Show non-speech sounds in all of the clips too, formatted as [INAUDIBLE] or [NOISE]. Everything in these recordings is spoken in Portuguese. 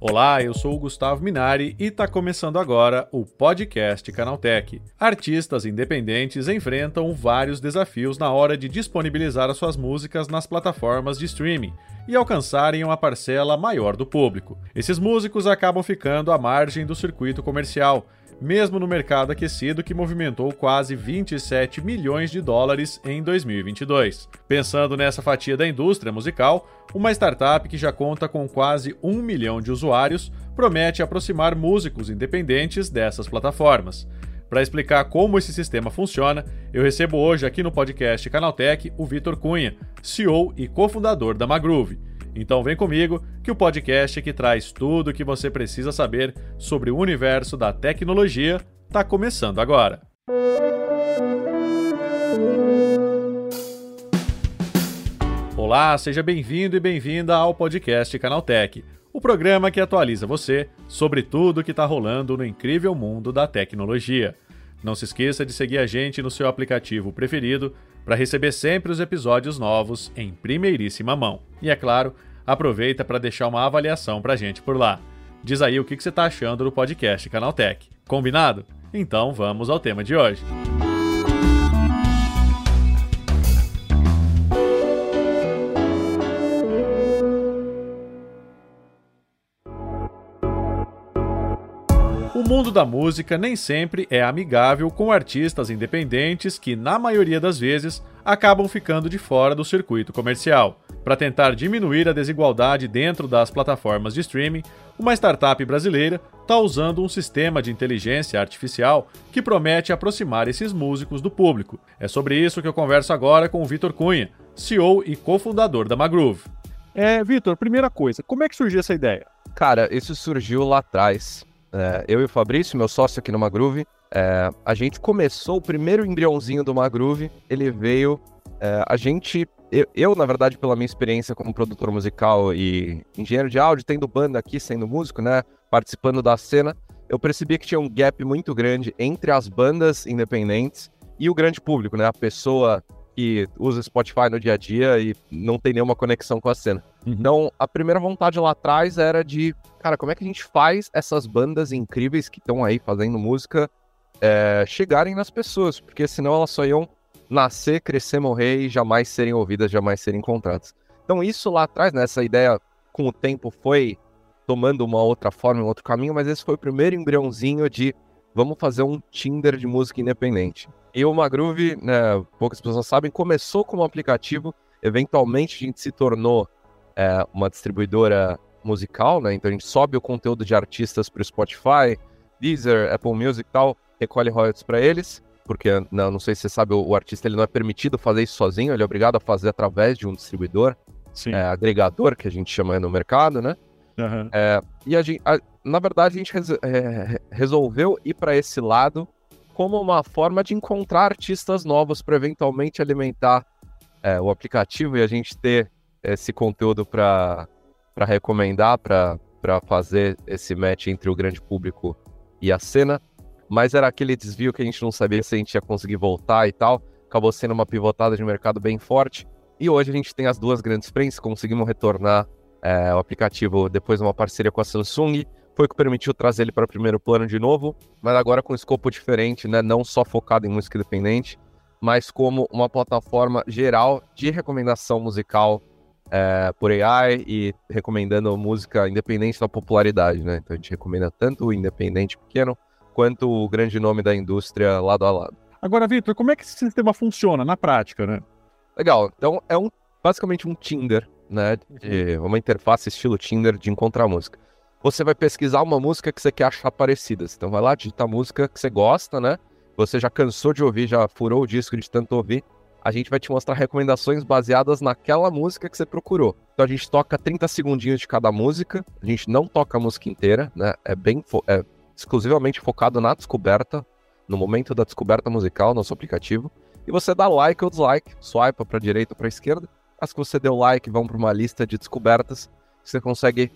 Olá, eu sou o Gustavo Minari e está começando agora o podcast Canaltech. Artistas independentes enfrentam vários desafios na hora de disponibilizar as suas músicas nas plataformas de streaming e alcançarem uma parcela maior do público. Esses músicos acabam ficando à margem do circuito comercial mesmo no mercado aquecido que movimentou quase 27 milhões de dólares em 2022. Pensando nessa fatia da indústria musical, uma startup que já conta com quase um milhão de usuários promete aproximar músicos independentes dessas plataformas. Para explicar como esse sistema funciona, eu recebo hoje aqui no podcast Canaltech o Vitor Cunha, CEO e cofundador da Magroove. Então vem comigo que o podcast que traz tudo o que você precisa saber sobre o universo da tecnologia está começando agora. Olá, seja bem-vindo e bem-vinda ao podcast Canaltech, o programa que atualiza você sobre tudo o que está rolando no incrível mundo da tecnologia. Não se esqueça de seguir a gente no seu aplicativo preferido para receber sempre os episódios novos em primeiríssima mão. E é claro, aproveita para deixar uma avaliação para a gente por lá. Diz aí o que você está achando do podcast Canaltech. Combinado? Então vamos ao tema de hoje. O mundo da música nem sempre é amigável com artistas independentes que, na maioria das vezes, acabam ficando de fora do circuito comercial. Para tentar diminuir a desigualdade dentro das plataformas de streaming, uma startup brasileira está usando um sistema de inteligência artificial que promete aproximar esses músicos do público. É sobre isso que eu converso agora com o Vitor Cunha, CEO e cofundador da Magroove. É, Vitor, primeira coisa, como é que surgiu essa ideia? Cara, isso surgiu lá atrás. É, eu e o Fabrício, meu sócio aqui no Magroove, é, a gente começou o primeiro embriãozinho do Magroove, ele veio. É, a gente eu, eu, na verdade, pela minha experiência como produtor musical e engenheiro de áudio, tendo banda aqui, sendo músico, né, participando da cena, eu percebi que tinha um gap muito grande entre as bandas independentes e o grande público, né, a pessoa que usa Spotify no dia a dia e não tem nenhuma conexão com a cena. Uhum. Então, a primeira vontade lá atrás era de, cara, como é que a gente faz essas bandas incríveis que estão aí fazendo música é, chegarem nas pessoas? Porque senão elas só iam nascer, crescer, morrer e jamais serem ouvidas, jamais serem encontradas. Então isso lá atrás, né, essa ideia com o tempo foi tomando uma outra forma, um outro caminho, mas esse foi o primeiro embriãozinho de vamos fazer um Tinder de música independente. E o Magroove, né, poucas pessoas sabem, começou como um aplicativo, eventualmente a gente se tornou é, uma distribuidora musical, né, então a gente sobe o conteúdo de artistas para o Spotify, Deezer, Apple Music e tal, recolhe royalties para eles, porque não, não sei se você sabe, o, o, artista ele não é permitido fazer isso sozinho, ele é obrigado a fazer através de um distribuidor, é, agregador, que a gente chama no mercado, né? Uhum. É, e a gente, a, na verdade, a gente res, é, resolveu ir para esse lado como uma forma de encontrar artistas novos para eventualmente alimentar é, o aplicativo e a gente ter esse conteúdo para recomendar, para fazer esse match entre o grande público e a cena mas era aquele desvio que a gente não sabia se a gente ia conseguir voltar e tal. Acabou sendo uma pivotada de mercado bem forte. E hoje a gente tem as duas grandes frentes, conseguimos retornar é, o aplicativo depois de uma parceria com a Samsung. Foi o que permitiu trazer ele para o primeiro plano de novo, mas agora com um escopo diferente, né? não só focado em música independente, mas como uma plataforma geral de recomendação musical é, por AI e recomendando música independente da popularidade. Né? Então a gente recomenda tanto o independente pequeno quanto o grande nome da indústria lado a lado. Agora, Vitor, como é que esse sistema funciona na prática, né? Legal. Então, é um, basicamente um Tinder, né? Uhum. uma interface estilo Tinder de encontrar música. Você vai pesquisar uma música que você quer achar parecida. Então, vai lá, digita a música que você gosta, né? Você já cansou de ouvir, já furou o disco de tanto ouvir. A gente vai te mostrar recomendações baseadas naquela música que você procurou. Então, a gente toca 30 segundinhos de cada música. A gente não toca a música inteira, né? É bem... É exclusivamente focado na descoberta, no momento da descoberta musical, nosso aplicativo. E você dá like ou dislike, swipe para direita ou para esquerda. As que você deu like vão para uma lista de descobertas que você consegue,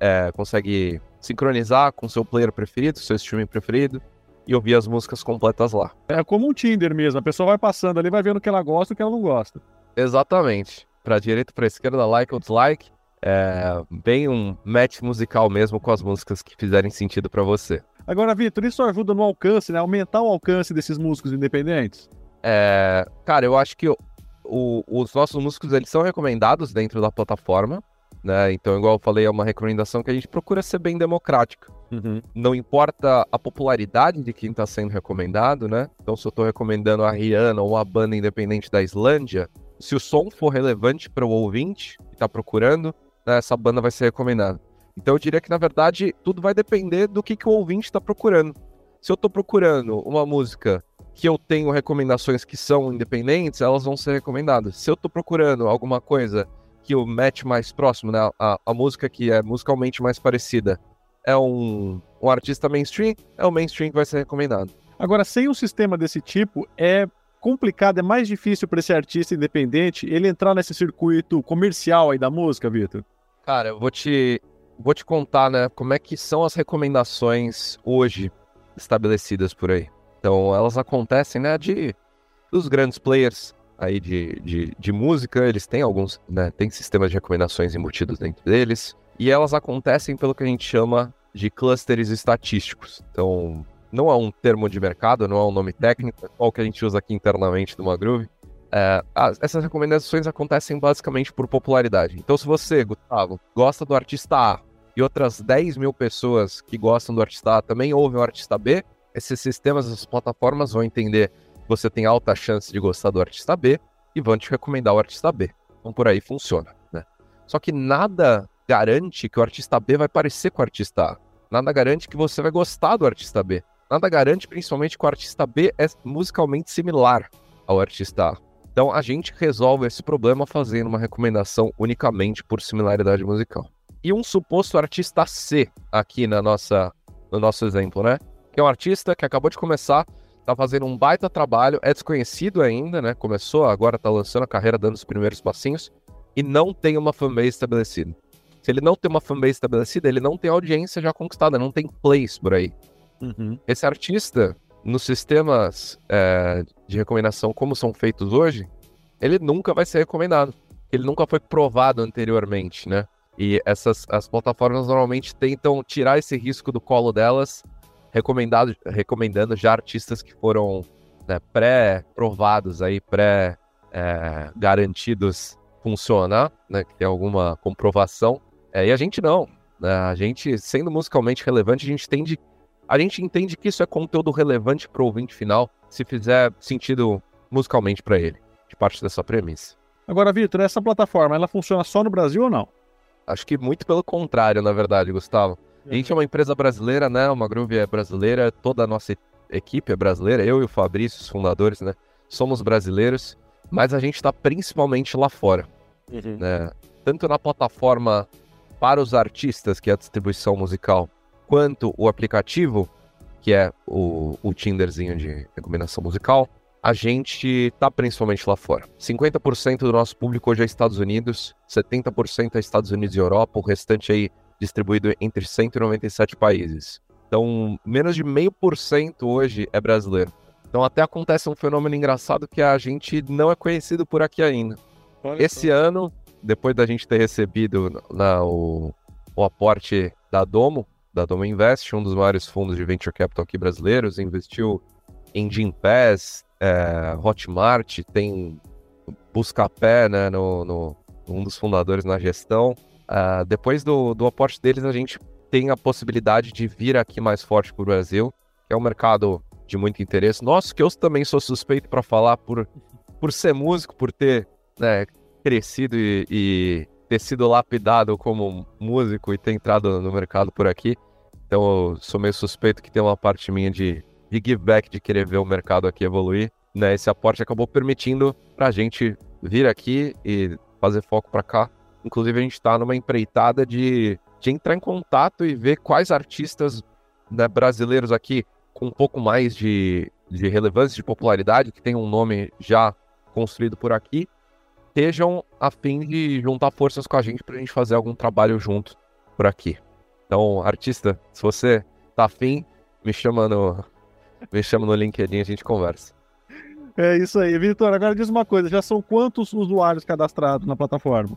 é, consegue sincronizar com seu player preferido, seu streaming preferido e ouvir as músicas completas lá. É como um Tinder mesmo, a pessoa vai passando ali, vai vendo o que ela gosta e o que ela não gosta. Exatamente. Pra direita, pra esquerda, like ou dislike. É bem um match musical mesmo com as músicas que fizerem sentido para você. Agora, Vitor, isso ajuda no alcance, né? Aumentar o alcance desses músicos independentes? É, cara, eu acho que o, os nossos músicos eles são recomendados dentro da plataforma, né? Então, igual eu falei, é uma recomendação que a gente procura ser bem democrática. Uhum. Não importa a popularidade de quem está sendo recomendado, né? Então, se eu estou recomendando a Rihanna ou uma banda independente da Islândia, se o som for relevante para o ouvinte que está procurando, né, essa banda vai ser recomendada. Então, eu diria que, na verdade, tudo vai depender do que, que o ouvinte está procurando. Se eu estou procurando uma música que eu tenho recomendações que são independentes, elas vão ser recomendadas. Se eu estou procurando alguma coisa que o match mais próximo, né, a, a música que é musicalmente mais parecida, é um, um artista mainstream, é o mainstream que vai ser recomendado. Agora, sem um sistema desse tipo, é complicado, é mais difícil para esse artista independente ele entrar nesse circuito comercial aí da música, Vitor? Cara, eu vou te, vou te contar, né, como é que são as recomendações hoje estabelecidas por aí. Então, elas acontecem, né, de dos grandes players aí de, de, de música, eles têm alguns, né, tem sistemas de recomendações embutidos dentro deles. E elas acontecem pelo que a gente chama de clusters estatísticos. Então, não é um termo de mercado, não é um nome técnico, é o que a gente usa aqui internamente no Groove. É, essas recomendações acontecem basicamente por popularidade. Então, se você, Gustavo, gosta do artista A e outras 10 mil pessoas que gostam do artista A também ouvem o artista B, esses sistemas, essas plataformas vão entender você tem alta chance de gostar do artista B e vão te recomendar o artista B. Então, por aí funciona. Né? Só que nada garante que o artista B vai parecer com o artista A. Nada garante que você vai gostar do artista B. Nada garante, principalmente, que o artista B é musicalmente similar ao artista A. Então a gente resolve esse problema fazendo uma recomendação unicamente por similaridade musical. E um suposto artista C aqui na nossa, no nosso exemplo, né? Que é um artista que acabou de começar, tá fazendo um baita trabalho, é desconhecido ainda, né? Começou, agora tá lançando a carreira, dando os primeiros passinhos, e não tem uma fanbase estabelecida. Se ele não tem uma fanbase estabelecida, ele não tem audiência já conquistada, não tem plays por aí. Uhum. Esse artista, nos sistemas é, de recomendação como são feitos hoje, ele nunca vai ser recomendado. Ele nunca foi provado anteriormente, né? E essas as plataformas normalmente tentam tirar esse risco do colo delas, recomendado, recomendando já artistas que foram né, pré-provados aí, pré-garantidos é, funcionar, né? Que tem alguma comprovação. É, e a gente não. Né? A gente, sendo musicalmente relevante, a gente tende. A gente entende que isso é conteúdo relevante para o ouvinte final, se fizer sentido musicalmente para ele, de parte dessa premissa. Agora, Vitor, essa plataforma, ela funciona só no Brasil ou não? Acho que muito pelo contrário, na verdade, Gustavo. A gente é uma empresa brasileira, né? Uma Groove é brasileira, toda a nossa equipe é brasileira, eu e o Fabrício, os fundadores, né? Somos brasileiros, mas a gente está principalmente lá fora. Uhum. Né? Tanto na plataforma para os artistas, que é a distribuição musical, quanto o aplicativo, que é o, o Tinderzinho de recomendação musical, a gente tá principalmente lá fora. 50% do nosso público hoje é Estados Unidos, 70% é Estados Unidos e Europa, o restante aí distribuído entre 197 países. Então, menos de meio por cento hoje é brasileiro. Então, até acontece um fenômeno engraçado que a gente não é conhecido por aqui ainda. Olha Esse só. ano, depois da gente ter recebido na, o, o aporte da Domo, da Domo Invest, um dos maiores fundos de venture capital aqui brasileiros, investiu em Gimpass, é, Hotmart, tem Buscapé, né, no, no, um dos fundadores na gestão. Uh, depois do, do aporte deles, a gente tem a possibilidade de vir aqui mais forte para o Brasil, que é um mercado de muito interesse. Nossa, que eu também sou suspeito para falar por, por ser músico, por ter né, crescido e, e, ter sido lapidado como músico e ter entrado no mercado por aqui. Então eu sou meio suspeito que tem uma parte minha de, de give back, de querer ver o mercado aqui evoluir. Né? Esse aporte acabou permitindo para a gente vir aqui e fazer foco para cá. Inclusive a gente está numa empreitada de, de entrar em contato e ver quais artistas né, brasileiros aqui com um pouco mais de, de relevância, de popularidade, que tem um nome já construído por aqui, estejam a fim de juntar forças com a gente para a gente fazer algum trabalho junto por aqui. Então, artista, se você tá afim, me chama no, me chama no LinkedIn, a gente conversa. É isso aí. Vitor, agora diz uma coisa: já são quantos usuários cadastrados na plataforma?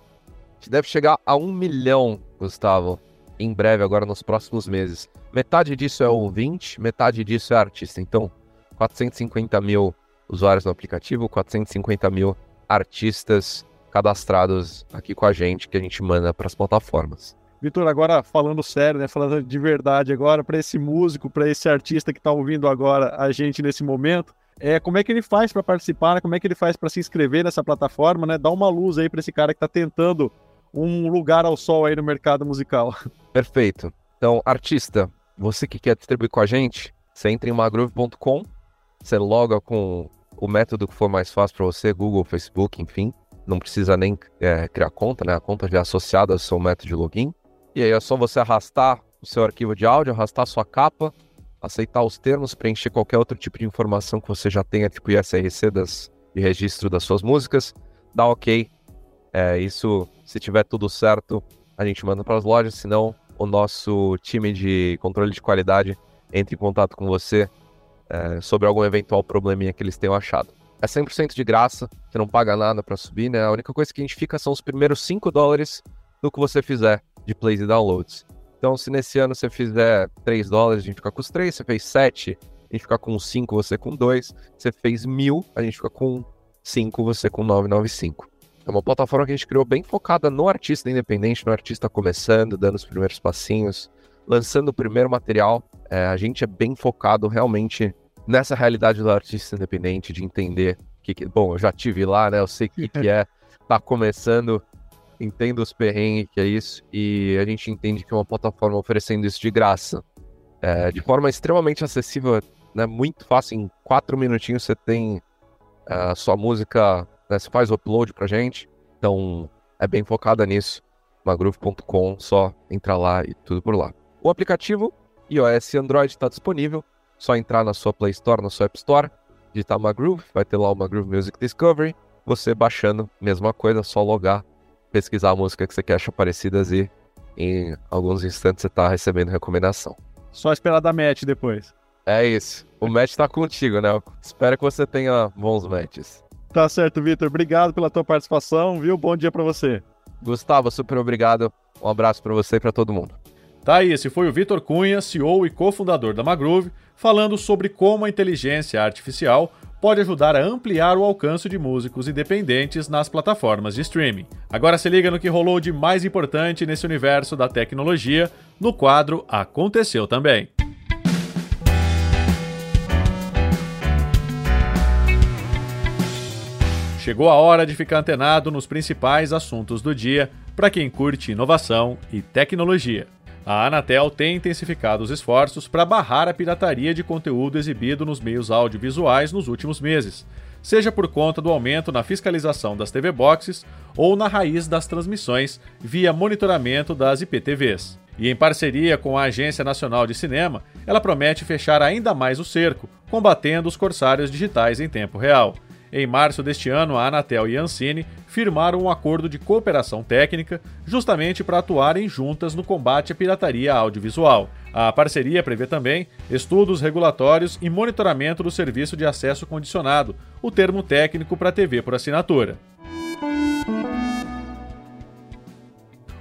Deve chegar a um milhão, Gustavo, em breve, agora nos próximos meses. Metade disso é ouvinte, metade disso é artista. Então, 450 mil usuários no aplicativo, 450 mil artistas cadastrados aqui com a gente, que a gente manda para as plataformas. Vitor, agora falando sério, né, falando de verdade agora, para esse músico, para esse artista que está ouvindo agora a gente nesse momento, é, como é que ele faz para participar, né? como é que ele faz para se inscrever nessa plataforma, né? Dá uma luz aí para esse cara que está tentando um lugar ao sol aí no mercado musical. [LAUGHS] Perfeito. Então, artista, você que quer distribuir com a gente, você entra em magroove.com, você loga com o método que for mais fácil para você, Google, Facebook, enfim. Não precisa nem é, criar conta, né? A conta já é associada ao seu método de login. E aí é só você arrastar o seu arquivo de áudio, arrastar a sua capa, aceitar os termos, preencher qualquer outro tipo de informação que você já tenha, tipo ISRC das, de registro das suas músicas, dá ok. É, isso, se tiver tudo certo, a gente manda para as lojas, senão o nosso time de controle de qualidade entra em contato com você é, sobre algum eventual probleminha que eles tenham achado. É 100% de graça, você não paga nada para subir, né? A única coisa que a gente fica são os primeiros 5 dólares do que você fizer de plays e downloads. Então, se nesse ano você fizer 3 dólares, a gente fica com os 3, você fez 7, a gente fica com 5, você com 2, você fez 1000, a gente fica com 5, você com 995. É uma plataforma que a gente criou bem focada no artista independente, no artista começando, dando os primeiros passinhos, lançando o primeiro material. É, a gente é bem focado realmente nessa realidade do artista independente, de entender que, que bom, eu já tive lá, né? Eu sei o que, que [LAUGHS] é tá começando entendo os perrengues que é isso, e a gente entende que é uma plataforma oferecendo isso de graça, é, de forma extremamente acessível, né, muito fácil, em quatro minutinhos você tem a sua música, né, você faz o upload pra gente, então é bem focada nisso, magroove.com, só entrar lá e tudo por lá. O aplicativo iOS e Android está disponível, só entrar na sua Play Store, na sua App Store, digitar Magroove, vai ter lá o Magroove Music Discovery, você baixando, mesma coisa, só logar pesquisar a música que você quer achar parecidas e em alguns instantes você tá recebendo recomendação. Só esperar dar match depois. É isso. O match tá contigo, né? Espero que você tenha bons matches. Tá certo, Vitor. Obrigado pela tua participação, viu? Bom dia para você. Gustavo, super obrigado. Um abraço para você e para todo mundo. Tá aí, esse foi o Vitor Cunha, CEO e cofundador da Magroove, falando sobre como a inteligência artificial pode ajudar a ampliar o alcance de músicos independentes nas plataformas de streaming. Agora se liga no que rolou de mais importante nesse universo da tecnologia no quadro Aconteceu também. Chegou a hora de ficar antenado nos principais assuntos do dia para quem curte inovação e tecnologia a Anatel tem intensificado os esforços para barrar a pirataria de conteúdo exibido nos meios audiovisuais nos últimos meses, seja por conta do aumento na fiscalização das TV Boxes ou na raiz das transmissões via monitoramento das IPTVs. E em parceria com a Agência Nacional de Cinema, ela promete fechar ainda mais o cerco, combatendo os corsários digitais em tempo real. Em março deste ano, a Anatel e a Ancine firmaram um acordo de cooperação técnica justamente para atuarem juntas no combate à pirataria audiovisual. A parceria prevê também estudos regulatórios e monitoramento do serviço de acesso condicionado, o termo técnico para TV por assinatura.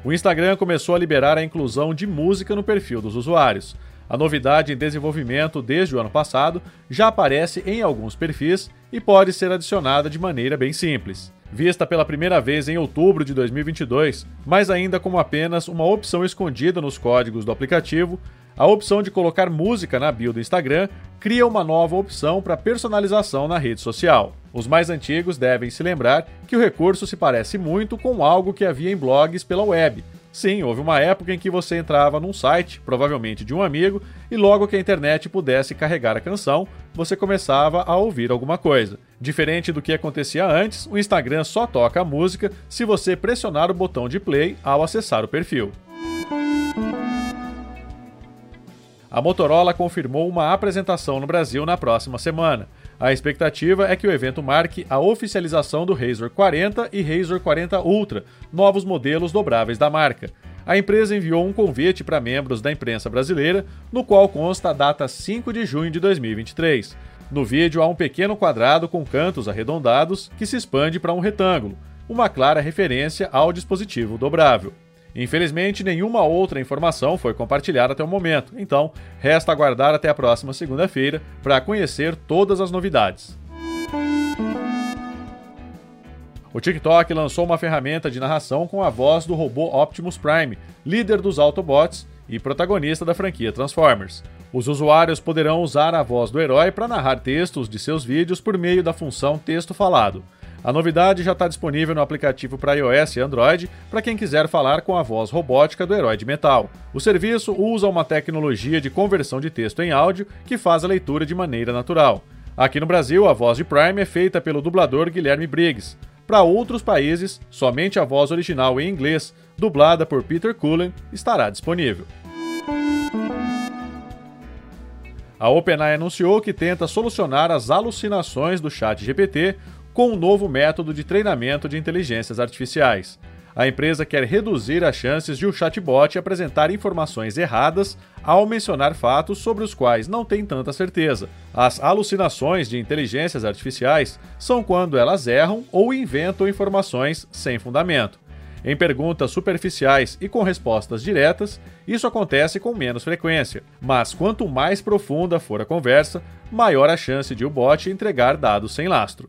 O Instagram começou a liberar a inclusão de música no perfil dos usuários. A novidade em desenvolvimento desde o ano passado já aparece em alguns perfis e pode ser adicionada de maneira bem simples. Vista pela primeira vez em outubro de 2022, mas ainda como apenas uma opção escondida nos códigos do aplicativo, a opção de colocar música na bio do Instagram cria uma nova opção para personalização na rede social. Os mais antigos devem se lembrar que o recurso se parece muito com algo que havia em blogs pela web, Sim, houve uma época em que você entrava num site, provavelmente de um amigo, e logo que a internet pudesse carregar a canção, você começava a ouvir alguma coisa. Diferente do que acontecia antes, o Instagram só toca a música se você pressionar o botão de play ao acessar o perfil. A Motorola confirmou uma apresentação no Brasil na próxima semana. A expectativa é que o evento marque a oficialização do Razr 40 e Razr 40 Ultra, novos modelos dobráveis da marca. A empresa enviou um convite para membros da imprensa brasileira, no qual consta a data 5 de junho de 2023. No vídeo há um pequeno quadrado com cantos arredondados que se expande para um retângulo, uma clara referência ao dispositivo dobrável. Infelizmente, nenhuma outra informação foi compartilhada até o momento, então resta aguardar até a próxima segunda-feira para conhecer todas as novidades. O TikTok lançou uma ferramenta de narração com a voz do robô Optimus Prime, líder dos Autobots e protagonista da franquia Transformers. Os usuários poderão usar a voz do herói para narrar textos de seus vídeos por meio da função texto falado. A novidade já está disponível no aplicativo para iOS e Android para quem quiser falar com a voz robótica do herói de metal. O serviço usa uma tecnologia de conversão de texto em áudio que faz a leitura de maneira natural. Aqui no Brasil, a voz de Prime é feita pelo dublador Guilherme Briggs. Para outros países, somente a voz original em inglês, dublada por Peter Cullen, estará disponível. A OpenAI anunciou que tenta solucionar as alucinações do Chat GPT com um novo método de treinamento de inteligências artificiais. A empresa quer reduzir as chances de o chatbot apresentar informações erradas ao mencionar fatos sobre os quais não tem tanta certeza. As alucinações de inteligências artificiais são quando elas erram ou inventam informações sem fundamento. Em perguntas superficiais e com respostas diretas, isso acontece com menos frequência, mas quanto mais profunda for a conversa, maior a chance de o bot entregar dados sem lastro.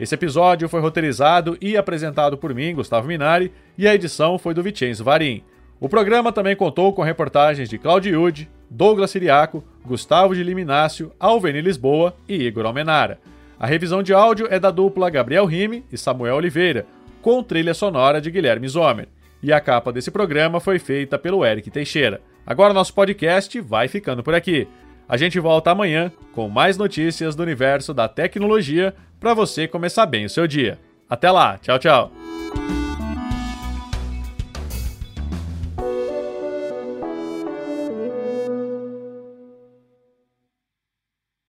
Esse episódio foi roteirizado e apresentado por mim, Gustavo Minari, e a edição foi do Vicenzo Varim. O programa também contou com reportagens de Claudio Yude, Douglas Siriaco, Gustavo de Liminácio, Alveni Lisboa e Igor Almenara. A revisão de áudio é da dupla Gabriel Rime e Samuel Oliveira, com trilha sonora de Guilherme Zomer. E a capa desse programa foi feita pelo Eric Teixeira. Agora nosso podcast vai ficando por aqui. A gente volta amanhã com mais notícias do universo da tecnologia para você começar bem o seu dia. Até lá, tchau, tchau.